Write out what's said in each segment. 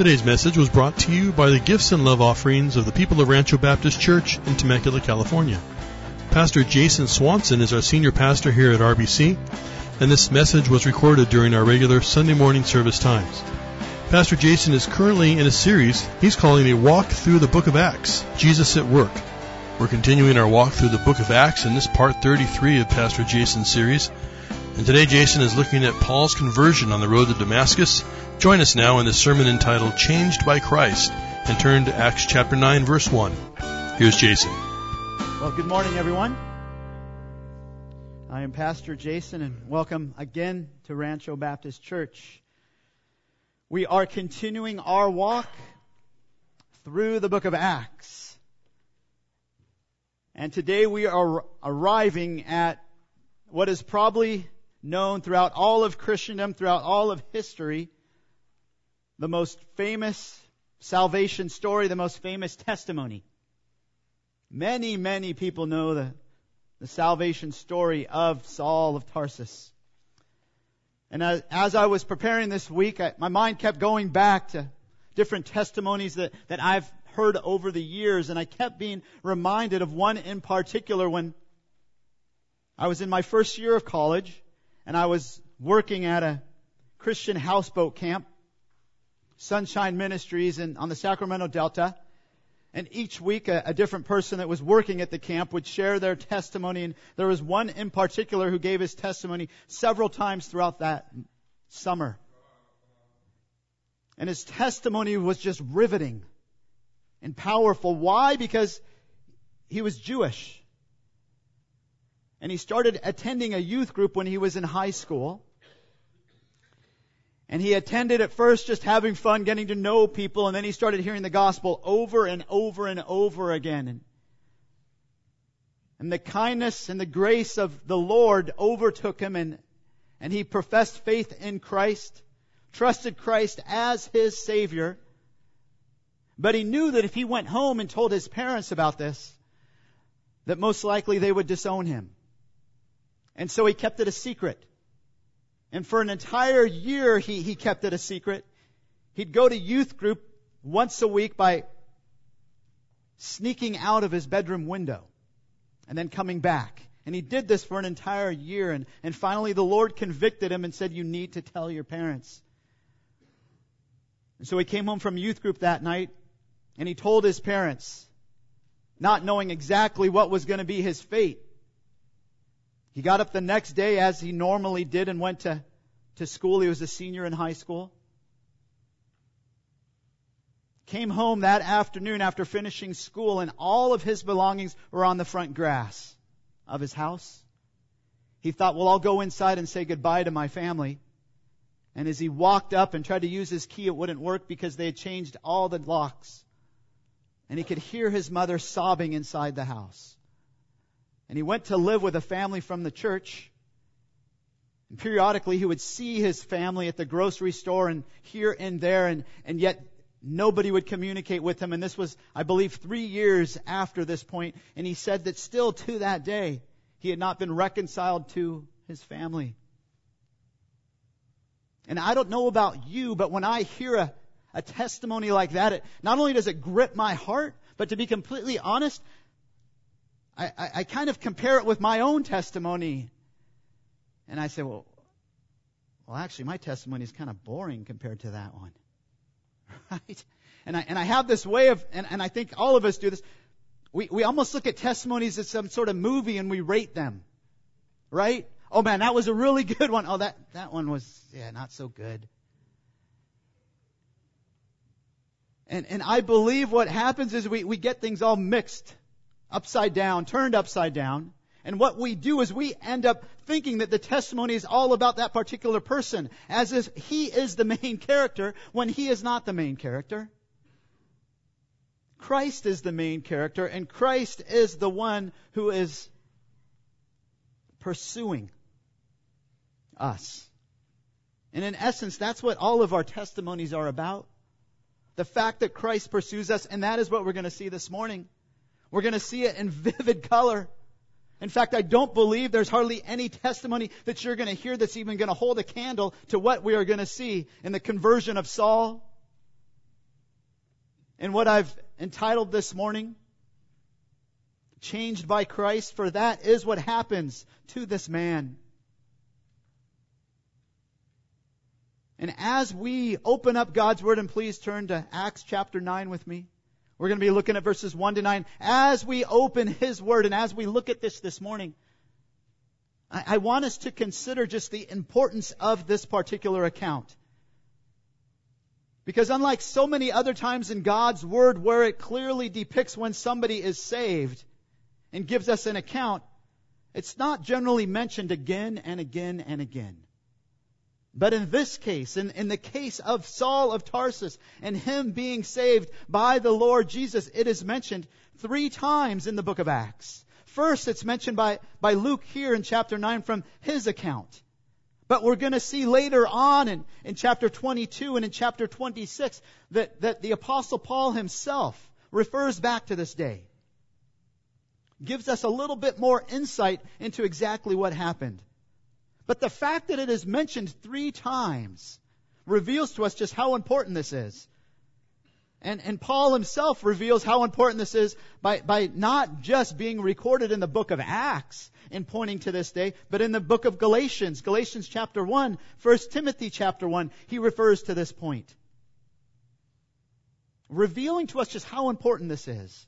Today's message was brought to you by the gifts and love offerings of the people of Rancho Baptist Church in Temecula, California. Pastor Jason Swanson is our senior pastor here at RBC, and this message was recorded during our regular Sunday morning service times. Pastor Jason is currently in a series he's calling a walk through the book of Acts, Jesus at Work. We're continuing our walk through the book of Acts in this part 33 of Pastor Jason's series. And today Jason is looking at Paul's conversion on the road to Damascus. Join us now in the sermon entitled Changed by Christ and turn to Acts chapter 9 verse 1. Here's Jason. Well, good morning everyone. I am Pastor Jason and welcome again to Rancho Baptist Church. We are continuing our walk through the book of Acts. And today we are arriving at what is probably known throughout all of Christendom, throughout all of history, the most famous salvation story, the most famous testimony. Many, many people know the, the salvation story of Saul of Tarsus. And as, as I was preparing this week, I, my mind kept going back to different testimonies that, that I've heard over the years, and I kept being reminded of one in particular when I was in my first year of college, and I was working at a Christian houseboat camp, Sunshine Ministries in, on the Sacramento Delta. And each week, a, a, different person that was working at the camp would share their testimony. And there was one in particular who gave his testimony several times throughout that summer. And his testimony was just riveting and powerful. Why? Because he was Jewish. And he started attending a youth group when he was in high school. And he attended at first just having fun, getting to know people, and then he started hearing the gospel over and over and over again. And, and the kindness and the grace of the Lord overtook him, and, and he professed faith in Christ, trusted Christ as his Savior. But he knew that if he went home and told his parents about this, that most likely they would disown him. And so he kept it a secret. And for an entire year, he, he kept it a secret. He'd go to youth group once a week by sneaking out of his bedroom window and then coming back. And he did this for an entire year. And, and finally, the Lord convicted him and said, You need to tell your parents. And so he came home from youth group that night and he told his parents, not knowing exactly what was going to be his fate. He got up the next day as he normally did and went to, to school. He was a senior in high school. Came home that afternoon after finishing school and all of his belongings were on the front grass of his house. He thought, well, I'll go inside and say goodbye to my family. And as he walked up and tried to use his key, it wouldn't work because they had changed all the locks and he could hear his mother sobbing inside the house. And he went to live with a family from the church. And periodically he would see his family at the grocery store and here and there, and, and yet nobody would communicate with him. And this was, I believe, three years after this point. And he said that still to that day, he had not been reconciled to his family. And I don't know about you, but when I hear a, a testimony like that, it, not only does it grip my heart, but to be completely honest, I, I, I kind of compare it with my own testimony. And I say, well, well, actually, my testimony is kind of boring compared to that one. Right? And I, and I have this way of, and, and I think all of us do this. We, we almost look at testimonies as some sort of movie and we rate them. Right? Oh man, that was a really good one. Oh, that, that one was, yeah, not so good. And, and I believe what happens is we, we get things all mixed, upside down, turned upside down. And what we do is we end up thinking that the testimony is all about that particular person, as if he is the main character when he is not the main character. Christ is the main character, and Christ is the one who is pursuing us. And in essence, that's what all of our testimonies are about. The fact that Christ pursues us, and that is what we're going to see this morning. We're going to see it in vivid color. In fact, I don't believe there's hardly any testimony that you're going to hear that's even going to hold a candle to what we are going to see in the conversion of Saul And what I've entitled this morning, Changed by Christ, for that is what happens to this man. And as we open up God's Word, and please turn to Acts chapter 9 with me. We're going to be looking at verses 1 to 9. As we open His Word and as we look at this this morning, I, I want us to consider just the importance of this particular account. Because unlike so many other times in God's Word where it clearly depicts when somebody is saved and gives us an account, it's not generally mentioned again and again and again. But in this case, in, in the case of Saul of Tarsus and him being saved by the Lord Jesus, it is mentioned three times in the book of Acts. First, it's mentioned by, by Luke here in chapter 9 from his account. But we're going to see later on in, in chapter 22 and in chapter 26 that, that the apostle Paul himself refers back to this day. Gives us a little bit more insight into exactly what happened. But the fact that it is mentioned three times reveals to us just how important this is. And, and Paul himself reveals how important this is by, by not just being recorded in the book of Acts and pointing to this day, but in the book of Galatians, Galatians chapter 1, 1 Timothy chapter 1, he refers to this point. Revealing to us just how important this is.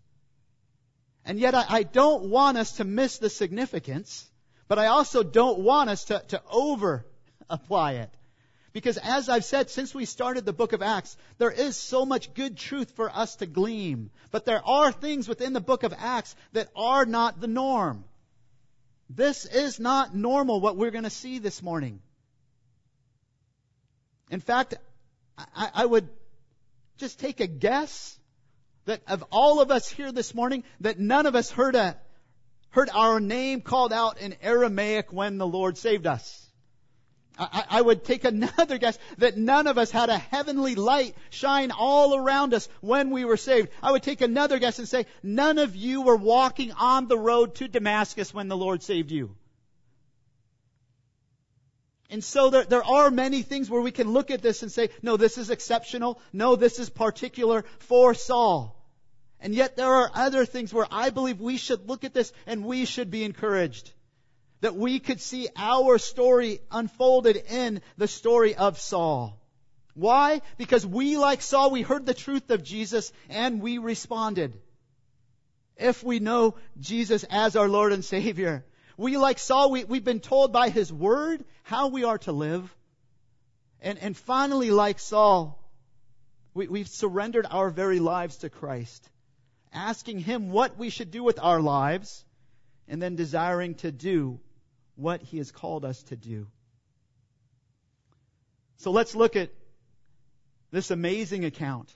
And yet I, I don't want us to miss the significance but I also don't want us to, to over apply it. Because as I've said, since we started the book of Acts, there is so much good truth for us to glean. But there are things within the book of Acts that are not the norm. This is not normal what we're going to see this morning. In fact, I, I would just take a guess that of all of us here this morning, that none of us heard a, heard our name called out in Aramaic when the Lord saved us. I, I, would take another guess that none of us had a heavenly light shine all around us when we were saved. I would take another guess and say none of you were walking on the road to Damascus when the Lord saved you. And so there, there are many things where we can look at this and say, no, this is exceptional. No, this is particular for Saul. And yet there are other things where I believe we should look at this and we should be encouraged. That we could see our story unfolded in the story of Saul. Why? Because we, like Saul, we heard the truth of Jesus and we responded. If we know Jesus as our Lord and Savior, we, like Saul, we, we've been told by His Word how we are to live. And, and finally, like Saul, we, we've surrendered our very lives to Christ asking Him what we should do with our lives, and then desiring to do what He has called us to do. So let's look at this amazing account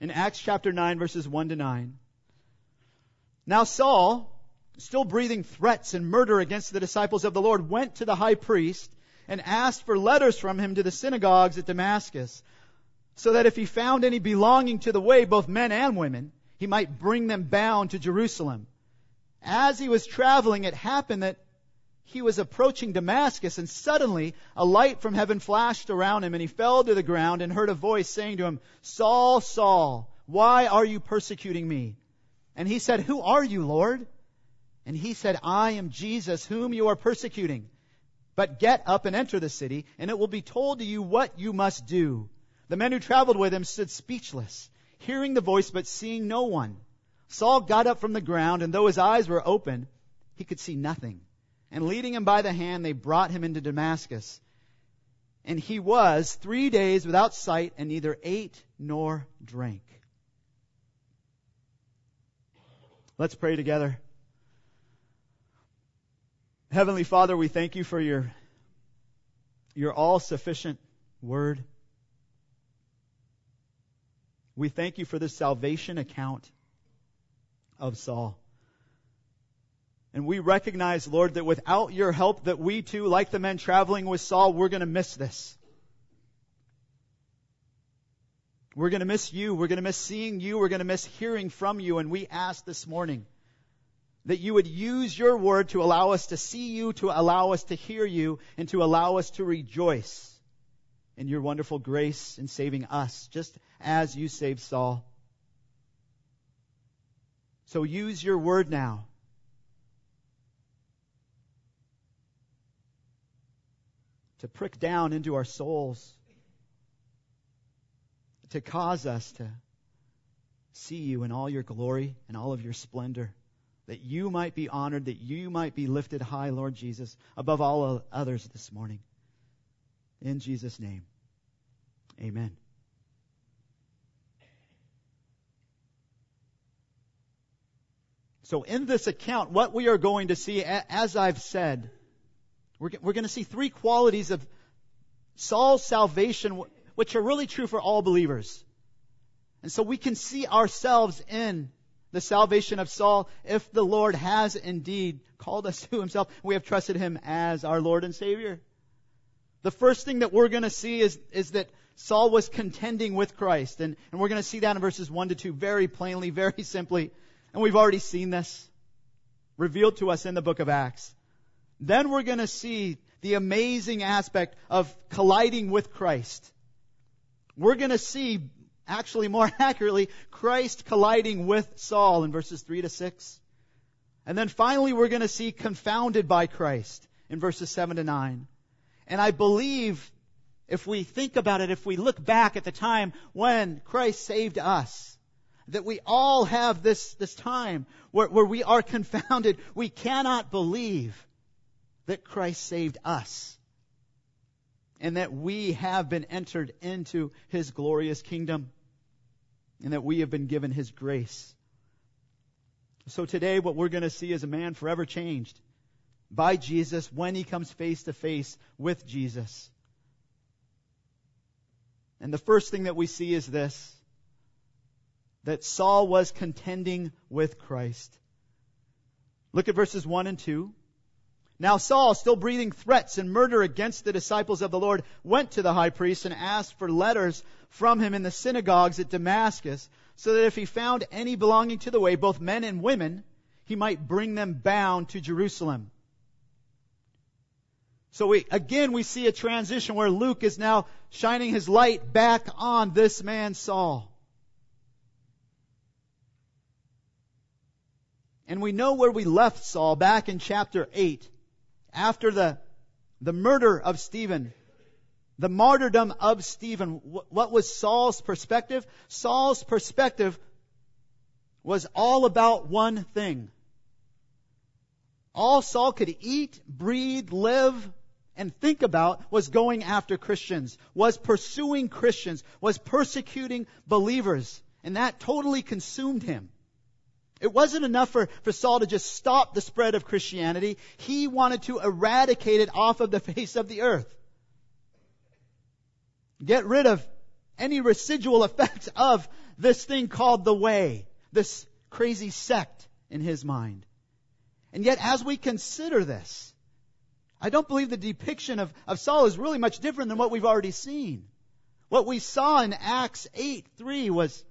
in Acts chapter 9, verses 1 to 9. Now Saul, still breathing threats and murder against the disciples of the Lord, went to the high priest and asked for letters from him to the synagogues at Damascus, so that if he found any belonging to the way, both men and women, he might bring them bound to Jerusalem. As he was traveling, it happened that he was approaching Damascus, and suddenly a light from heaven flashed around him, and he fell to the ground and heard a voice saying to him, Saul, Saul, why are you persecuting me? And he said, Who are you, Lord? And he said, I am Jesus, whom you are persecuting. But get up and enter the city, and it will be told to you what you must do. The men who traveled with him stood speechless hearing the voice but seeing no one. Saul got up from the ground, and though his eyes were open, he could see nothing. And leading him by the hand, they brought him into Damascus. And he was three days without sight and neither ate nor drank. Let's pray together. Heavenly Father, we thank you for your, your all sufficient word. We thank you for the salvation account of Saul. And we recognize, Lord, that without your help, that we too, like the men traveling with Saul, we're going to miss this. We're going to miss you. We're going to miss seeing you. We're going to miss hearing from you. And we ask this morning that you would use your word to allow us to see you, to allow us to hear you, and to allow us to rejoice in your wonderful grace in saving us, just as you saved Saul. So use your word now. To prick down into our souls, to cause us to see you in all your glory and all of your splendor, that you might be honored, that you might be lifted high, Lord Jesus, above all others this morning. In Jesus' name, amen. So, in this account, what we are going to see, as I've said, we're, going to see three qualities of Saul's salvation, which are really true for all believers. And so we can see ourselves in the salvation of Saul if the Lord has indeed called us to himself. We have trusted him as our Lord and Savior. The first thing that we're going to see is, is that Saul was contending with Christ. And, and we're going to see that in verses 1 to 2 very plainly, very simply. And we've already seen this revealed to us in the book of Acts. Then we're going to see the amazing aspect of colliding with Christ. We're going to see actually more accurately, Christ colliding with Saul in verses 3 to 6. And then finally, we're going to see confounded by Christ in verses 7 to 9. And I believe if we think about it, if we look back at the time when Christ saved us, that we all have this, this time where, where we are confounded. We cannot believe that Christ saved us and that we have been entered into his glorious kingdom and that we have been given His grace. So today, what we're going to see is a man forever changed by Jesus when he comes face to face with Jesus. And the first thing that we see is this that Saul was contending with Christ. Look at verses 1 and 2. Now Saul, still breathing threats and murder against the disciples of the Lord, went to the high priest and asked for letters from him in the synagogues at Damascus, so that if he found any belonging to the way, both men and women, he might bring them bound to Jerusalem. So we, again, we see a transition where Luke is now shining his light back on this man Saul. And we know where we left Saul back in chapter 8, after the, the murder of Stephen the martyrdom of Stephen. What was Saul's perspective? Saul's perspective was all about one thing. All Saul could eat, breathe, live, and think about was going after Christians, was pursuing Christians, was persecuting believers. And that totally consumed him. It wasn't enough for, for Saul to just stop the spread of Christianity. He wanted to eradicate it off of the face of the earth. Get rid of any residual effects of this thing called the way, this crazy sect in his mind. And yet, as we consider this, I don't believe the depiction of, of Saul is really much different than what we've already seen. What we saw in Acts 8 3 was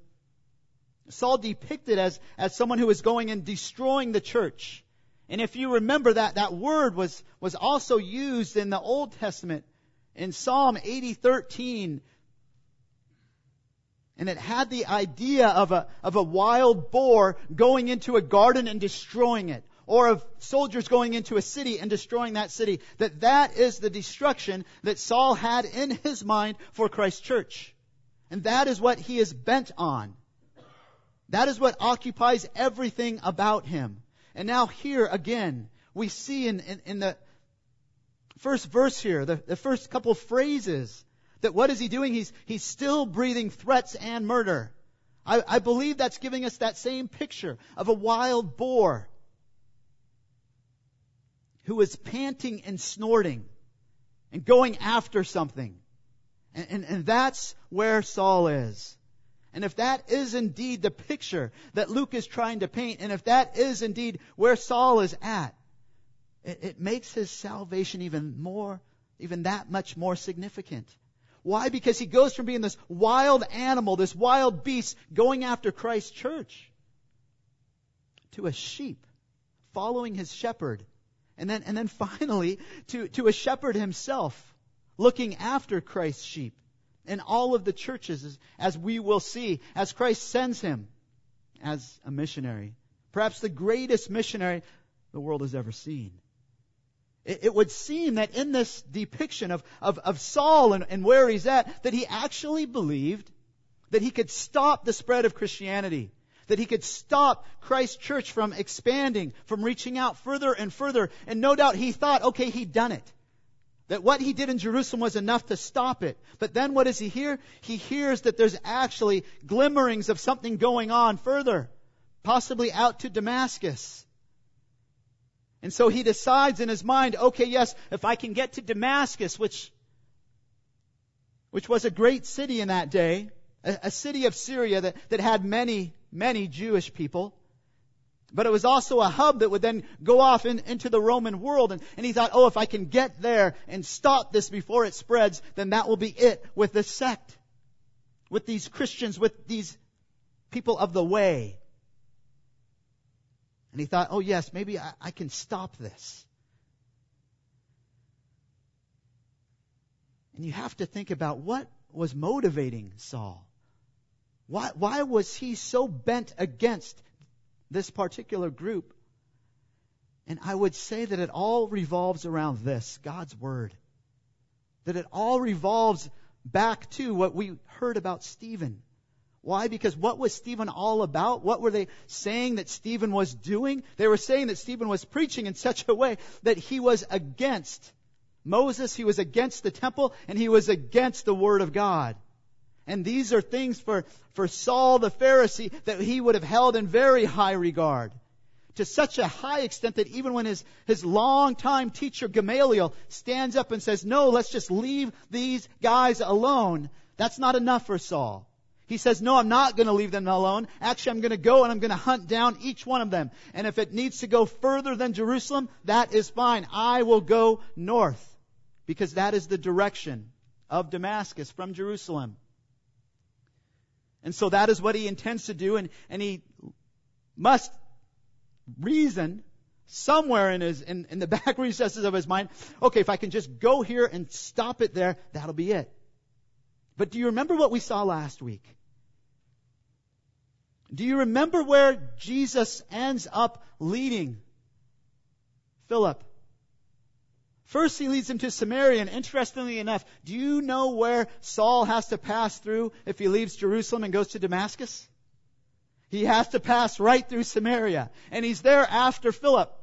Saul depicted as, as someone who was going and destroying the church. And if you remember that, that word was, was also used in the Old Testament in Psalm 80:13 and it had the idea of a, of a wild boar going into a garden and destroying it or of soldiers going into a city and destroying that city. That that is the destruction that Saul had in his mind for Christ's church. And that is what he is bent on that is what occupies everything about him and now here again we see in, in, in the first verse here, the, the first couple phrases, that what is he doing? He's, he's still breathing threats and murder. I, I believe that's giving us that same picture of a wild boar who is panting and snorting and going after something. And, and, and, that's where Saul is. And if that is indeed the picture that Luke is trying to paint, and if that is indeed where Saul is at, it, it makes his salvation even more, even that much more significant. Why? Because he goes from being this wild animal, this wild beast, going after Christ's church, to a sheep, following his shepherd. And then, and then finally, to, to a shepherd himself, looking after Christ's sheep in all of the churches, as, we will see, as Christ sends him as a missionary. Perhaps the greatest missionary the world has ever seen. It, it would seem that in this depiction of, of, of Saul and, and where he's at, that he actually believed that he could stop the spread of Christianity that he could stop Christ's church from expanding, from reaching out further and further. And no doubt he thought, okay, he'd done it. That what he did in Jerusalem was enough to stop it. But then what does he hear? He hears that there's actually glimmerings of something going on further, possibly out to Damascus. And so he decides in his mind, okay, yes, if I can get to Damascus, which, which was a great city in that day, a, a city of Syria that, that had many, many Jewish people, but it was also a hub that would then go off in, into the Roman world. And, and he thought, oh, if I can get there and stop this before it spreads, then that will be it with this sect, with these Christians, with these people of the way. And he thought, oh, yes, maybe I, I can stop this. And you have to think about what was motivating Saul. Why, why was he so bent against this particular group. And I would say that it all revolves around this God's Word. That it all revolves back to what we heard about Stephen. Why? Because what was Stephen all about? What were they saying that Stephen was doing? They were saying that Stephen was preaching in such a way that he was against Moses, he was against the temple, and he was against the Word of God. And these are things for, for Saul the Pharisee that he would have held in very high regard. To such a high extent that even when his, his longtime teacher Gamaliel stands up and says, no, let's just leave these guys alone, that's not enough for Saul. He says, no, I'm not going to leave them alone. Actually, I'm going to go and I'm going to hunt down each one of them. And if it needs to go further than Jerusalem, that is fine. I will go north because that is the direction of Damascus from Jerusalem. And so that is what he intends to do, and, and he must reason somewhere in his in, in the back recesses of his mind, okay, if I can just go here and stop it there, that'll be it. But do you remember what we saw last week? Do you remember where Jesus ends up leading Philip? First, he leads him to Samaria, and interestingly enough, do you know where Saul has to pass through if he leaves Jerusalem and goes to Damascus? He has to pass right through Samaria, and he's there after Philip.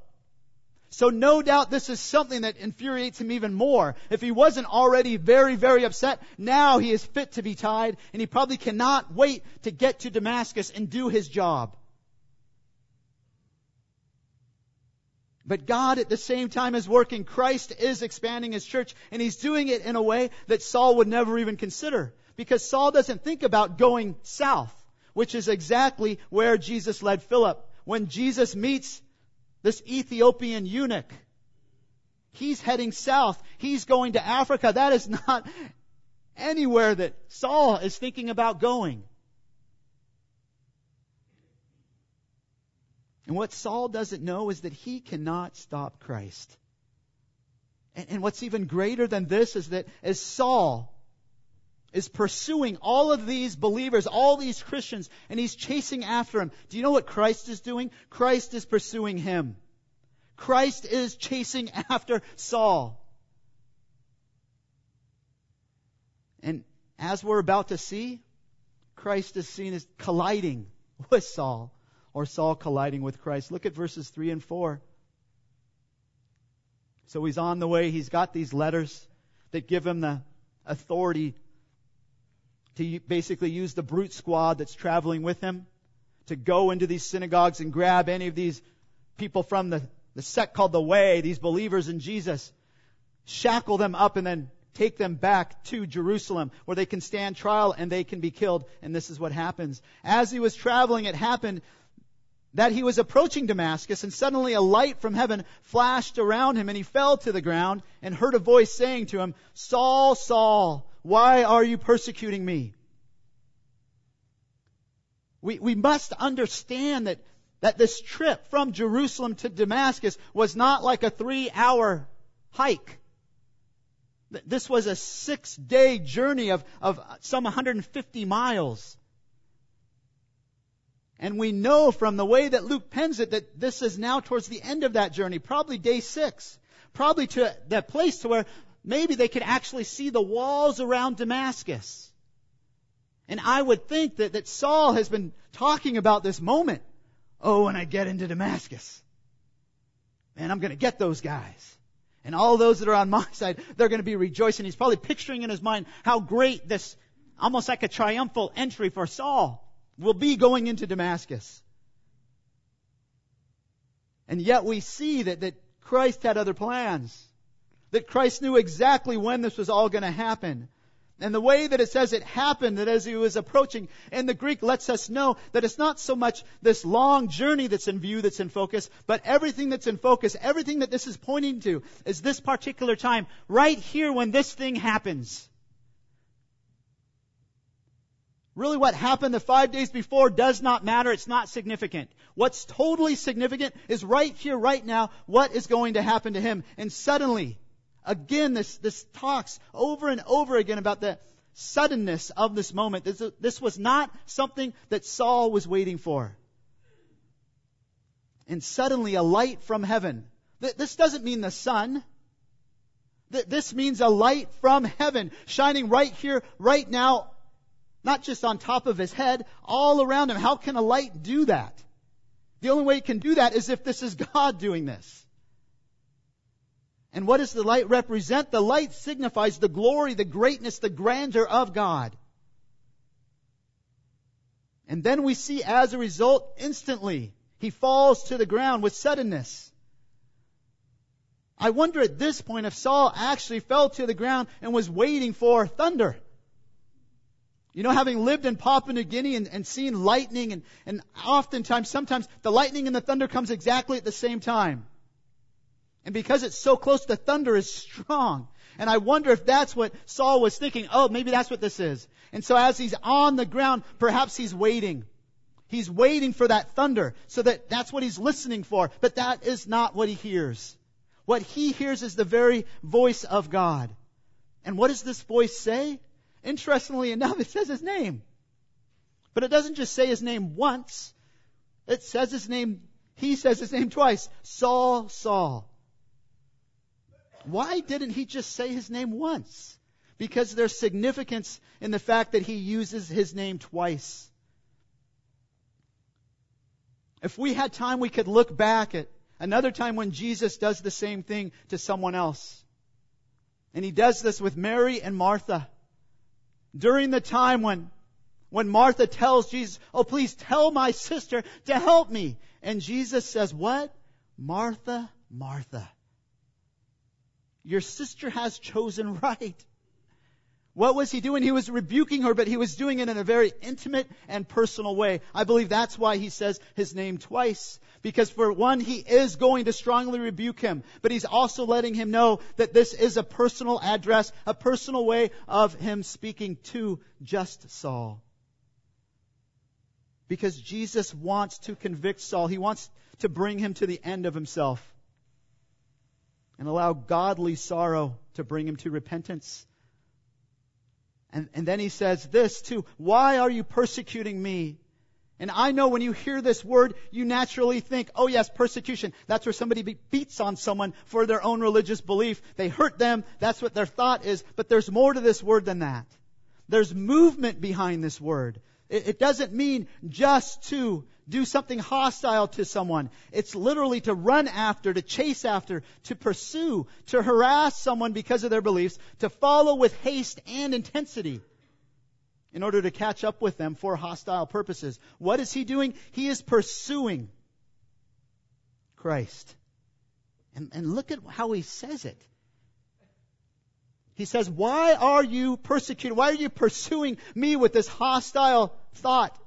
So no doubt this is something that infuriates him even more. If he wasn't already very, very upset, now he is fit to be tied, and he probably cannot wait to get to Damascus and do his job. But God at the same time is working. Christ is expanding his church and he's doing it in a way that Saul would never even consider. Because Saul doesn't think about going south, which is exactly where Jesus led Philip. When Jesus meets this Ethiopian eunuch, he's heading south. He's going to Africa. That is not anywhere that Saul is thinking about going. And what Saul doesn't know is that he cannot stop Christ. And, and, what's even greater than this is that as Saul is pursuing all of these believers, all these Christians, and he's chasing after them, do you know what Christ is doing? Christ is pursuing him. Christ is chasing after Saul. And as we're about to see, Christ is seen as colliding with Saul or Saul colliding with Christ. Look at verses 3 and 4. So he's on the way. He's got these letters that give him the authority to basically use the brute squad that's traveling with him to go into these synagogues and grab any of these people from the, the sect called the Way, these believers in Jesus, shackle them up and then take them back to Jerusalem where they can stand trial and they can be killed. And this is what happens. As he was traveling, it happened that he was approaching Damascus, and suddenly a light from heaven flashed around him, and he fell to the ground and heard a voice saying to him, Saul, Saul, why are you persecuting me? We, we must understand that, that this trip from Jerusalem to Damascus was not like a three hour hike. This was a six day journey of, of some 150 miles. And we know from the way that Luke pens it that this is now towards the end of that journey, probably day six. Probably to that place to where maybe they could actually see the walls around Damascus. And I would think that, that Saul has been talking about this moment. Oh, when I get into Damascus, man, I'm going to get those guys. And all those that are on my side, they're going to be rejoicing. He's probably picturing in his mind how great this, almost like a triumphal entry for Saul, will be going into Damascus. And yet we see that, that Christ had other plans. That Christ knew exactly when this was all going to happen. And the way that it says it happened, that as he was approaching, and the Greek lets us know that it's not so much this long journey that's in view that's in focus, but everything that's in focus, everything that this is pointing to is this particular time, right here when this thing happens. Really what happened the five days before does not matter. It's not significant. What's totally significant is right here, right now, what is going to happen to him. And suddenly, again, this, this talks over and over again about the suddenness of this moment. This, this was not something that Saul was waiting for. And suddenly a light from heaven. This doesn't mean the sun. This means a light from heaven shining right here, right now not just on top of his head, all around him. How can a light do that? The only way it can do that is if this is God doing this. And what does the light represent? The light signifies the glory, the greatness, the grandeur of God. And then we see as a result, instantly, he falls to the ground with suddenness. I wonder at this point if Saul actually fell to the ground and was waiting for thunder. You know, having lived in Papua New Guinea and, and seen lightning, and, and oftentimes, sometimes the lightning and the thunder comes exactly at the same time. And because it's so close, the thunder is strong. And I wonder if that's what Saul was thinking. Oh, maybe that's what this is. And so as he's on the ground, perhaps he's waiting. He's waiting for that thunder, so that that's what he's listening for. But that is not what he hears. What he hears is the very voice of God. And what does this voice say? Interestingly enough, it says his name. But it doesn't just say his name once. It says his name, he says his name twice. Saul, Saul. Why didn't he just say his name once? Because there's significance in the fact that he uses his name twice. If we had time, we could look back at another time when Jesus does the same thing to someone else. And he does this with Mary and Martha during the time when, when Martha tells Jesus, Oh, please tell my sister to help me. And Jesus says, What? Martha, Martha. Your sister has chosen right. What was he doing? He was rebuking her, but he was doing it in a very intimate and personal way. I believe that's why he says his name twice. Because for one, he is going to strongly rebuke him, but he's also letting him know that this is a personal address, a personal way of him speaking to just Saul. Because Jesus wants to convict Saul. He wants to bring him to the end of himself and allow godly sorrow to bring him to repentance and, and then he says this too, why are you persecuting me? And I know when you hear this word, you naturally think, oh yes, persecution. That's where somebody beats on someone for their own religious belief. They hurt them. That's what their thought is. But there's more to this word than that. There's movement behind this word. It, doesn't mean just to do something hostile to someone. It's literally to run after, to chase after, to pursue, to harass someone because of their beliefs, to follow with haste and intensity in order to catch up with them for hostile purposes. What is he doing? He is pursuing Christ. And, and look at how he says it. He says, Why are you persecuting? Why are you pursuing me with this hostile thought?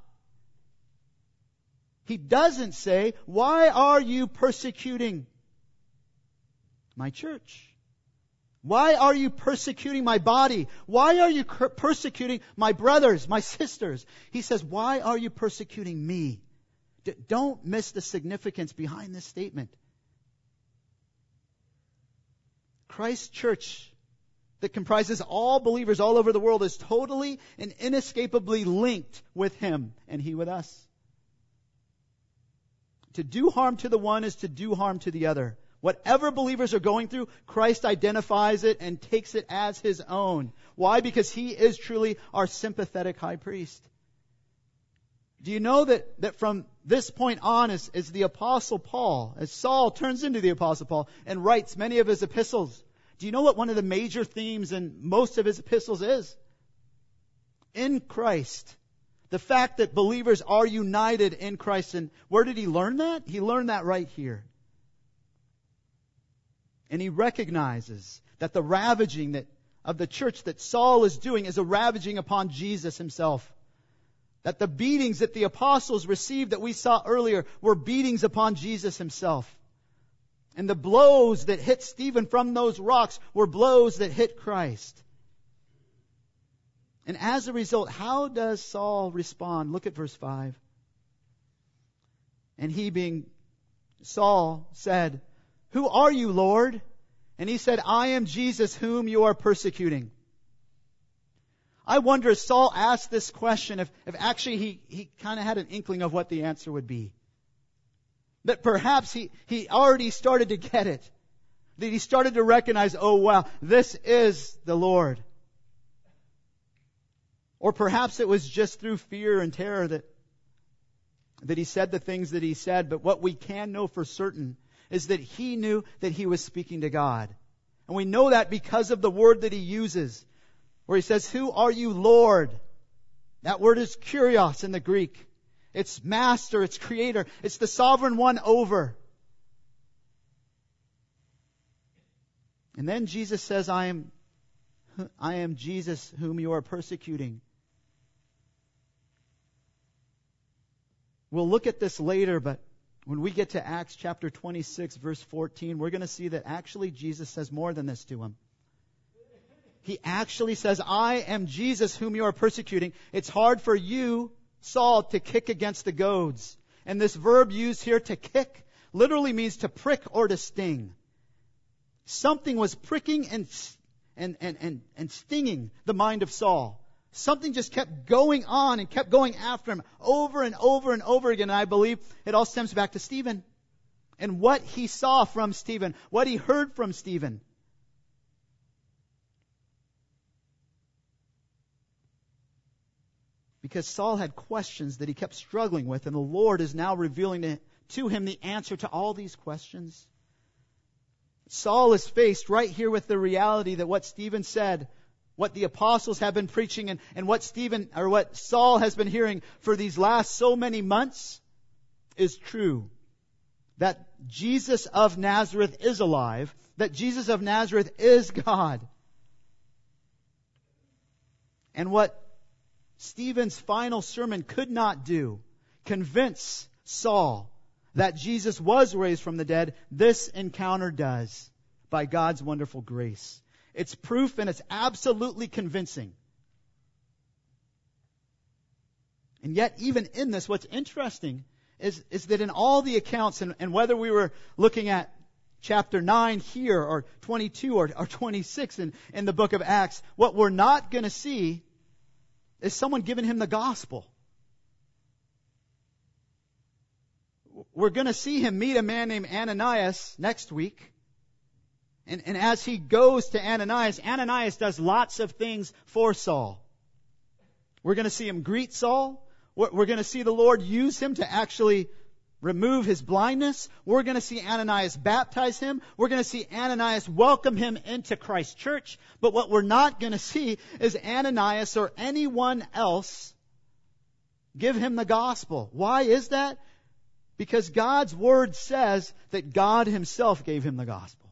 He doesn't say, Why are you persecuting my church? Why are you persecuting my body? Why are you persecuting my brothers, my sisters? He says, Why are you persecuting me? D- don't miss the significance behind this statement. Christ's church that comprises all believers all over the world is totally and inescapably linked with Him and He with us. To do harm to the one is to do harm to the other. Whatever believers are going through, Christ identifies it and takes it as His own. Why? Because He is truly our sympathetic high priest. Do you know that, that from this point on, as the Apostle Paul, as Saul turns into the Apostle Paul and writes many of his epistles, do you know what one of the major themes in most of his epistles is? In Christ. The fact that believers are united in Christ. And where did he learn that? He learned that right here. And he recognizes that the ravaging that, of the church that Saul is doing is a ravaging upon Jesus himself. That the beatings that the apostles received that we saw earlier were beatings upon Jesus himself. And the blows that hit Stephen from those rocks were blows that hit Christ. And as a result, how does Saul respond? Look at verse 5. And he being Saul said, Who are you, Lord? And he said, I am Jesus whom you are persecuting. I wonder if Saul asked this question, if, if actually he, he kind of had an inkling of what the answer would be. That perhaps he, he already started to get it. That he started to recognize, oh wow, this is the Lord. Or perhaps it was just through fear and terror that, that he said the things that he said, but what we can know for certain is that he knew that he was speaking to God. And we know that because of the word that he uses where he says, Who are you, Lord? That word is kurios in the Greek. It's master, it's creator, it's the sovereign one over. And then Jesus says, I am, I am Jesus whom you are persecuting. We'll look at this later, but when we get to Acts chapter 26, verse 14, we're going to see that actually Jesus says more than this to him. He actually says, I am Jesus whom you are persecuting. It's hard for you, Saul, to kick against the goads. And this verb used here to kick literally means to prick or to sting. Something was pricking and, and, and, and, and stinging the mind of Saul. Something just kept going on and kept going after him over and over and over again. And I believe it all stems back to Stephen and what he saw from Stephen, what he heard from Stephen. Because Saul had questions that he kept struggling with, and the Lord is now revealing to him the answer to all these questions. Saul is faced right here with the reality that what Stephen said, what the apostles have been preaching, and, and what Stephen or what Saul has been hearing for these last so many months is true. That Jesus of Nazareth is alive, that Jesus of Nazareth is God. And what Stephen's final sermon could not do convince Saul that Jesus was raised from the dead, this encounter does by God's wonderful grace. It's proof and it's absolutely convincing. And yet, even in this, what's interesting is, is that in all the accounts, and, and whether we were looking at chapter 9 here, or 22, or, or 26 in, in the book of Acts, what we're not going to see is someone giving him the gospel. We're going to see him meet a man named Ananias next week. And, and as he goes to Ananias, Ananias does lots of things for Saul. We're going to see him greet Saul. We're, we're going to see the Lord use him to actually remove his blindness. We're going to see Ananias baptize him. We're going to see Ananias welcome him into Christ's church. But what we're not going to see is Ananias or anyone else give him the gospel. Why is that? Because God's word says that God himself gave him the gospel.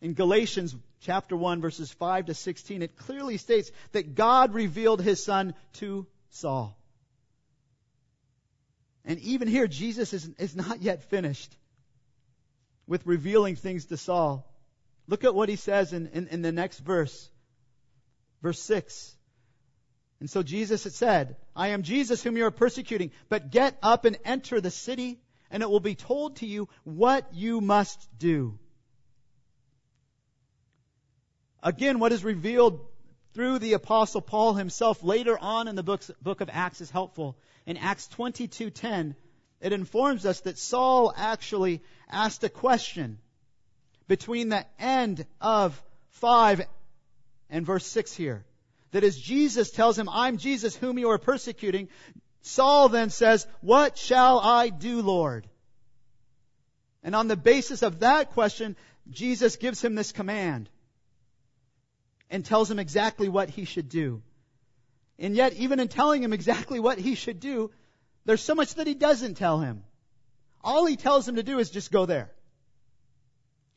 In Galatians chapter 1 verses 5 to 16, it clearly states that God revealed his son to Saul. And even here, Jesus is, is not yet finished with revealing things to Saul. Look at what he says in, in, in the next verse. Verse 6. And so Jesus had said, I am Jesus whom you are persecuting, but get up and enter the city, and it will be told to you what you must do. Again, what is revealed through the apostle Paul himself later on in the book of Acts is helpful. In Acts 22:10, it informs us that Saul actually asked a question between the end of 5 and verse 6 here. That as Jesus tells him, I'm Jesus whom you are persecuting, Saul then says, What shall I do, Lord? And on the basis of that question, Jesus gives him this command and tells him exactly what he should do. And yet, even in telling him exactly what he should do, there's so much that he doesn't tell him. All he tells him to do is just go there.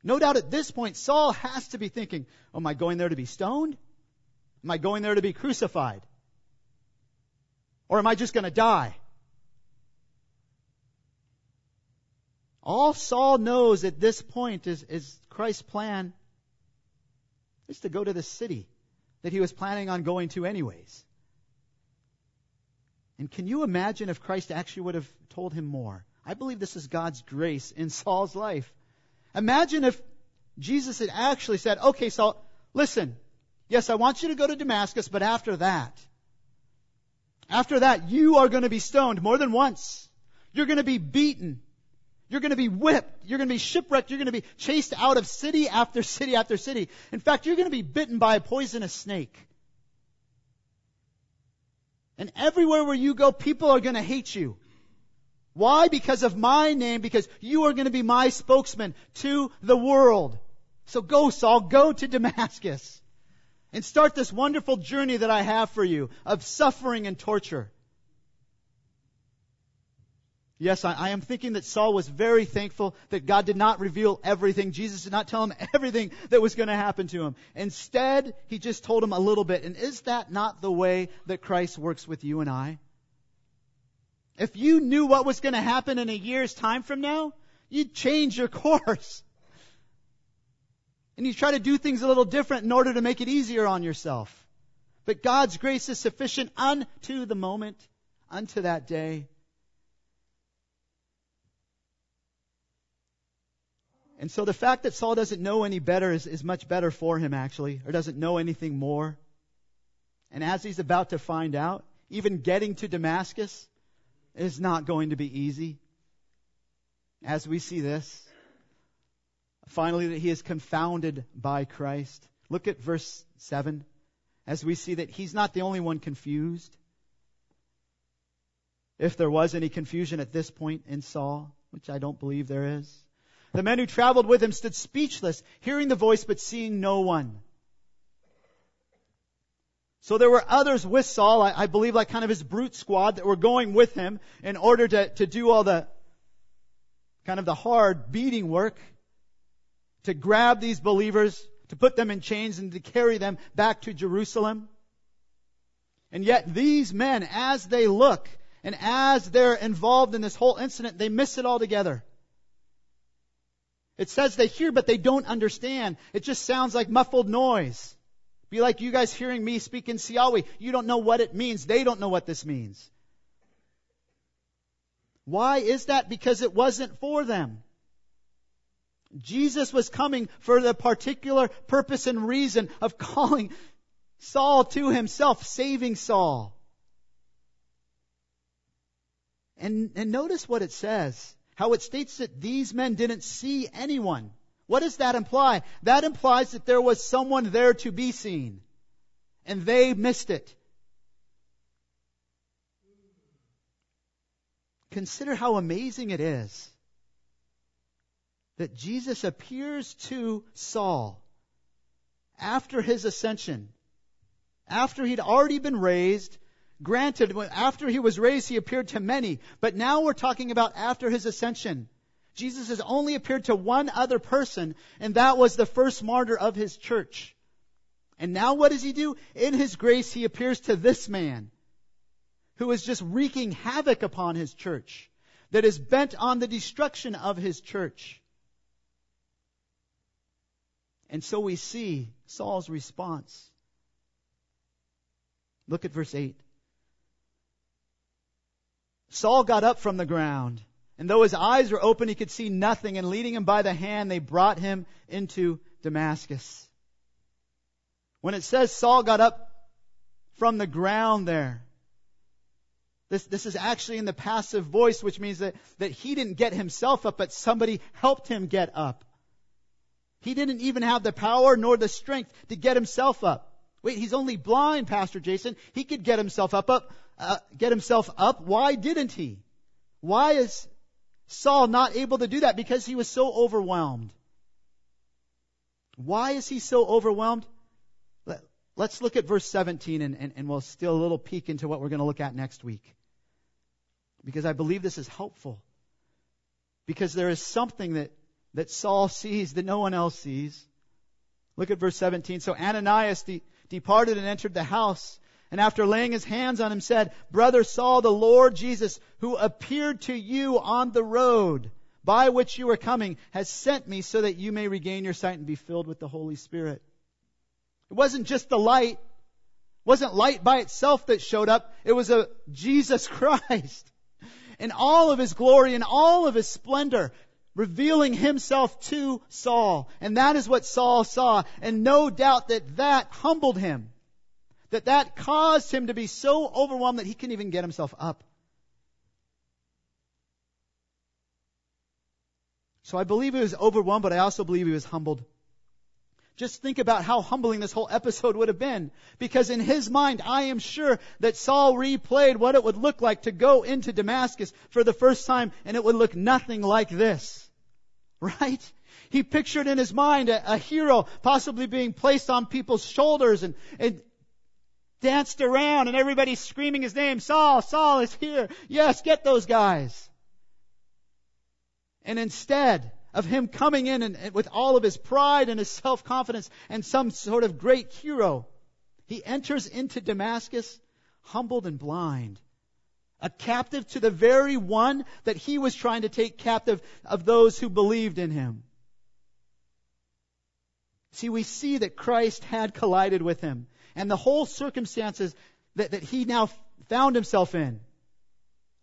No doubt at this point, Saul has to be thinking, oh, am I going there to be stoned? Am I going there to be crucified? Or am I just going to die? All Saul knows at this point is, is Christ's plan is to go to the city that he was planning on going to anyways. And can you imagine if Christ actually would have told him more? I believe this is God's grace in Saul's life. Imagine if Jesus had actually said, okay, Saul, listen, yes, I want you to go to Damascus, but after that, after that, you are going to be stoned more than once. You're going to be beaten. You're going to be whipped. You're going to be shipwrecked. You're going to be chased out of city after city after city. In fact, you're going to be bitten by a poisonous snake. And everywhere where you go, people are going to hate you. Why? Because of my name, because you are going to be my spokesman to the world. So go, Saul, go to Damascus and start this wonderful journey that I have for you of suffering and torture. Yes, I, I, am thinking that Saul was very thankful that God did not reveal everything. Jesus did not tell him everything that was going to happen to him. Instead, he just told him a little bit. And is that not the way that Christ works with you and I? If you knew what was going to happen in a year's time from now, you'd change your course. And you try to do things a little different in order to make it easier on yourself. But God's grace is sufficient unto the moment, unto that day. And so the fact that Saul doesn't know any better is, is much better for him, actually, or doesn't know anything more. And as he's about to find out, even getting to Damascus is not going to be easy. As we see this, finally, that he is confounded by Christ. Look at verse 7 as we see that he's not the only one confused. If there was any confusion at this point in Saul, which I don't believe there is. The men who traveled with him stood speechless, hearing the voice but seeing no one. So there were others with Saul, I, I, believe like kind of his brute squad that were going with him in order to, to do all the kind of the hard beating work, to grab these believers, to put them in chains and to carry them back to Jerusalem. And yet these men, as they look and as they're involved in this whole incident, they miss it altogether. It says they hear, but they don't understand. It just sounds like muffled noise. Be like you guys hearing me speak in Siawi. You don't know what it means. They don't know what this means. Why is that? Because it wasn't for them. Jesus was coming for the particular purpose and reason of calling Saul to himself, saving Saul. And, and notice what it says how it states that these men didn't see anyone. What does that imply? That implies that there was someone there to be seen. And they missed it. Consider how amazing it is that Jesus appears to Saul after his ascension, after he'd already been raised, Granted, after he was raised, he appeared to many, but now we're talking about after his ascension. Jesus has only appeared to one other person, and that was the first martyr of his church. And now what does he do? In his grace, he appears to this man who is just wreaking havoc upon his church, that is bent on the destruction of his church. And so we see Saul's response. Look at verse 8. Saul got up from the ground, and though his eyes were open, he could see nothing, and leading him by the hand, they brought him into Damascus. When it says Saul got up from the ground there, this, this is actually in the passive voice, which means that, that he didn't get himself up, but somebody helped him get up. He didn't even have the power nor the strength to get himself up. Wait, he's only blind, Pastor Jason. He could get himself up, up, uh, get himself up. Why didn't he? Why is Saul not able to do that? Because he was so overwhelmed. Why is he so overwhelmed? Let, us look at verse 17 and, and, and we'll steal a little peek into what we're going to look at next week. Because I believe this is helpful. Because there is something that, that Saul sees that no one else sees. Look at verse 17. So Ananias de- departed and entered the house and after laying his hands on him said, Brother Saul, the Lord Jesus, who appeared to you on the road by which you were coming, has sent me so that you may regain your sight and be filled with the Holy Spirit. It wasn't just the light. It wasn't light by itself that showed up. It was a Jesus Christ in all of his glory and all of his splendor revealing himself to Saul. And that is what Saul saw. And no doubt that that humbled him that that caused him to be so overwhelmed that he couldn't even get himself up. So I believe he was overwhelmed, but I also believe he was humbled. Just think about how humbling this whole episode would have been. Because in his mind, I am sure that Saul replayed what it would look like to go into Damascus for the first time, and it would look nothing like this. Right? He pictured in his mind a, a hero possibly being placed on people's shoulders and, and danced around and everybody screaming his name. Saul, Saul is here. Yes, get those guys. And instead of him coming in and, and with all of his pride and his self-confidence and some sort of great hero, he enters into Damascus humbled and blind. A captive to the very one that he was trying to take captive of those who believed in him. See, we see that Christ had collided with him and the whole circumstances that, that he now found himself in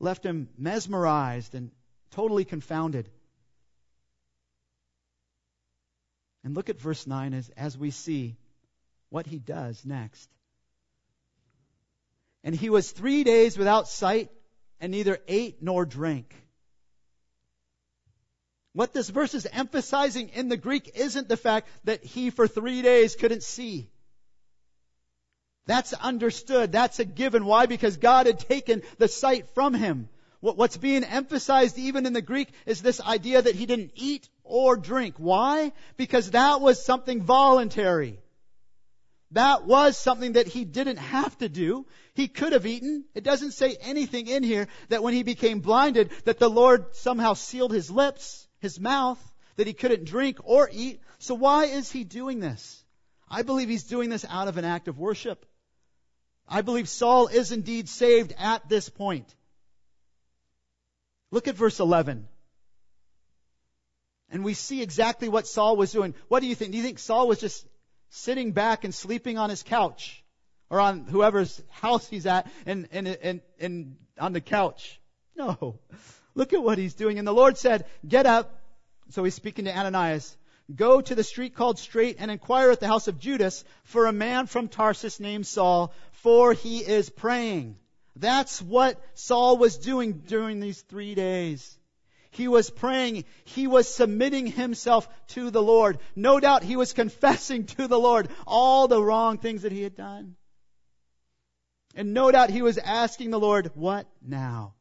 left him mesmerized and totally confounded. And look at verse 9 as, as we see what he does next. And he was three days without sight and neither ate nor drank. What this verse is emphasizing in the Greek isn't the fact that he for three days couldn't see. That's understood. That's a given. Why? Because God had taken the sight from him. What's being emphasized even in the Greek is this idea that he didn't eat or drink. Why? Because that was something voluntary. That was something that he didn't have to do. He could have eaten. It doesn't say anything in here that when he became blinded, that the Lord somehow sealed his lips, his mouth, that he couldn't drink or eat. So why is he doing this? I believe he's doing this out of an act of worship. I believe Saul is indeed saved at this point. Look at verse 11. And we see exactly what Saul was doing. What do you think? Do you think Saul was just sitting back and sleeping on his couch? Or on whoever's house he's at and, and, and, and on the couch? No. Look at what he's doing. And the Lord said, get up. So he's speaking to Ananias. Go to the street called Straight and inquire at the house of Judas for a man from Tarsus named Saul, for he is praying. That's what Saul was doing during these three days. He was praying. He was submitting himself to the Lord. No doubt he was confessing to the Lord all the wrong things that he had done. And no doubt he was asking the Lord, what now?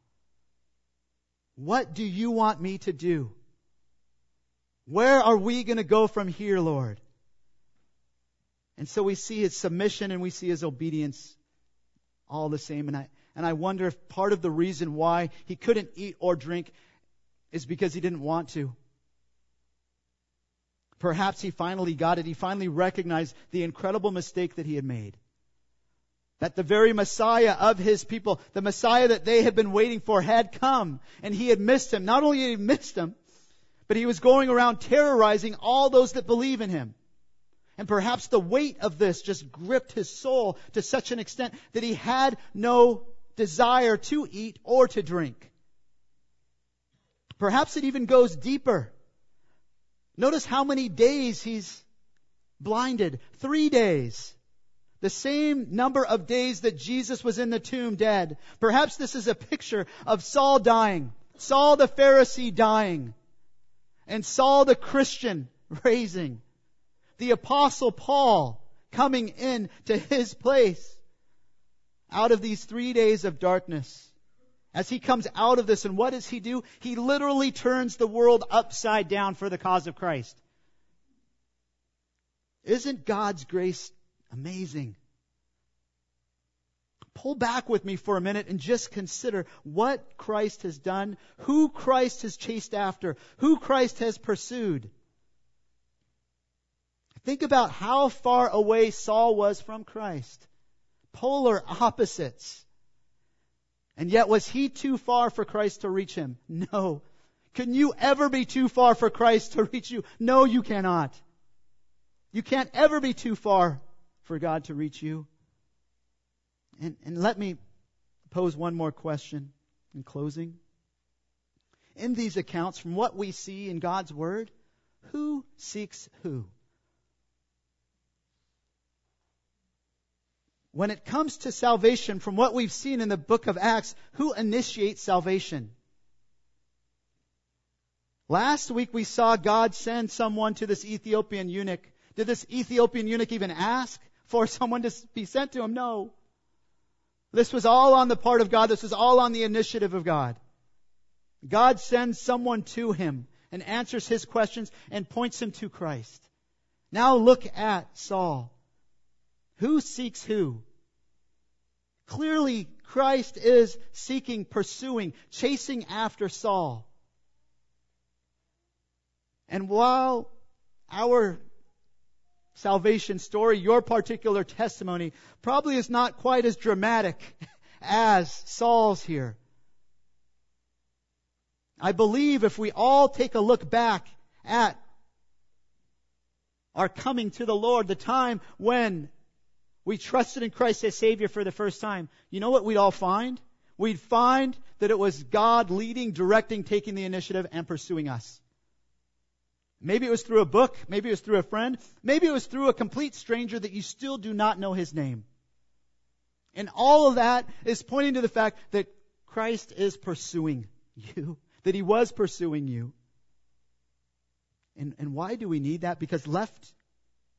What do you want me to do? Where are we going to go from here, Lord? And so we see his submission and we see his obedience all the same. And I, and I wonder if part of the reason why he couldn't eat or drink is because he didn't want to. Perhaps he finally got it. He finally recognized the incredible mistake that he had made. That the very Messiah of his people, the Messiah that they had been waiting for, had come. And he had missed him. Not only had he missed him, but he was going around terrorizing all those that believe in him. And perhaps the weight of this just gripped his soul to such an extent that he had no desire to eat or to drink. Perhaps it even goes deeper. Notice how many days he's blinded. Three days. The same number of days that Jesus was in the tomb dead. Perhaps this is a picture of Saul dying, Saul the Pharisee dying, and Saul the Christian raising. The apostle Paul coming in to his place out of these three days of darkness. As he comes out of this, and what does he do? He literally turns the world upside down for the cause of Christ. Isn't God's grace Amazing. Pull back with me for a minute and just consider what Christ has done, who Christ has chased after, who Christ has pursued. Think about how far away Saul was from Christ. Polar opposites. And yet, was he too far for Christ to reach him? No. Can you ever be too far for Christ to reach you? No, you cannot. You can't ever be too far for God to reach you? And, and let me pose one more question in closing. In these accounts, from what we see in God's Word, who seeks who? When it comes to salvation, from what we've seen in the book of Acts, who initiates salvation? Last week we saw God send someone to this Ethiopian eunuch. Did this Ethiopian eunuch even ask? for someone to be sent to him. No. This was all on the part of God. This was all on the initiative of God. God sends someone to him and answers his questions and points him to Christ. Now look at Saul. Who seeks who? Clearly, Christ is seeking, pursuing, chasing after Saul. And while our salvation story, your particular testimony, probably is not quite as dramatic as Saul's here. I believe if we all take a look back at our coming to the Lord, the time when we trusted in Christ as Savior for the first time, you know what we'd all find? We'd find that it was God leading, directing, taking the initiative, and pursuing us. Maybe it was through a book. Maybe it was through a friend. Maybe it was through a complete stranger that you still do not know his name. And all of that is pointing to the fact that Christ is pursuing you, that he was pursuing you. And, and why do we need that? Because left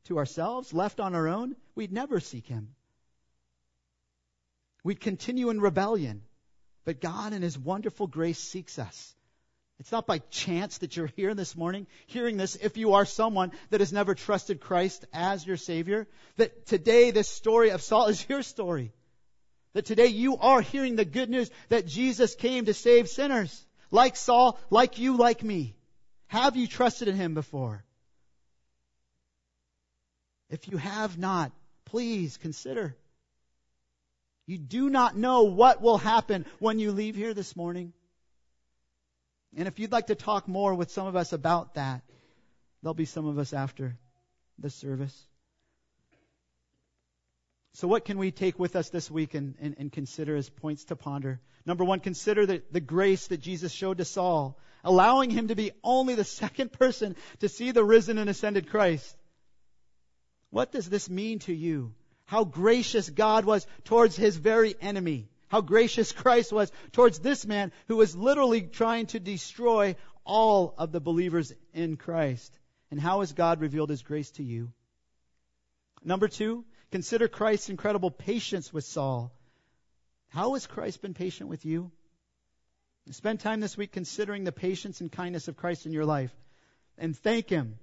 to ourselves, left on our own, we'd never seek him. We'd continue in rebellion. But God in his wonderful grace seeks us. It's not by chance that you're here this morning hearing this if you are someone that has never trusted Christ as your Savior. That today this story of Saul is your story. That today you are hearing the good news that Jesus came to save sinners. Like Saul, like you, like me. Have you trusted in Him before? If you have not, please consider. You do not know what will happen when you leave here this morning. And if you'd like to talk more with some of us about that, there'll be some of us after the service. So, what can we take with us this week and, and, and consider as points to ponder? Number one, consider the, the grace that Jesus showed to Saul, allowing him to be only the second person to see the risen and ascended Christ. What does this mean to you? How gracious God was towards his very enemy how gracious Christ was towards this man who was literally trying to destroy all of the believers in Christ. And how has God revealed his grace to you? Number two, consider Christ's incredible patience with Saul. How has Christ been patient with you? Spend time this week considering the patience and kindness of Christ in your life and thank Him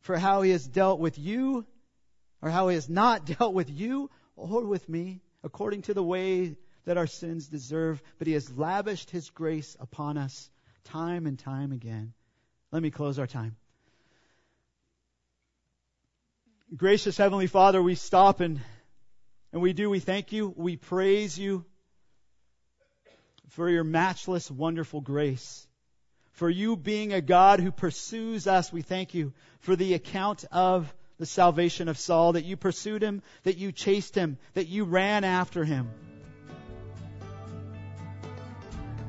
for how He has dealt with you or how He has not dealt with you or with me according to the way that our sins deserve, but He has lavished His grace upon us time and time again. Let me close our time. Gracious Heavenly Father, we stop and, and we do, we thank you, we praise you for your matchless, wonderful grace. For you being a God who pursues us, we thank you for the account of the salvation of Saul, that you pursued him, that you chased him, that you ran after him.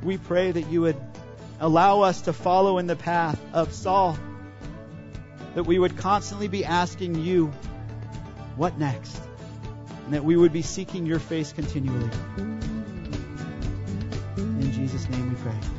We pray that you would allow us to follow in the path of Saul, that we would constantly be asking you, what next? and that we would be seeking your face continually. In Jesus' name we pray.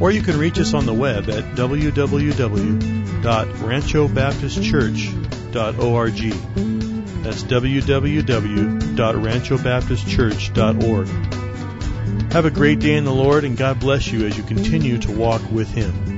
Or you can reach us on the web at www.ranchobaptistchurch.org. That's www.ranchobaptistchurch.org. Have a great day in the Lord, and God bless you as you continue to walk with Him.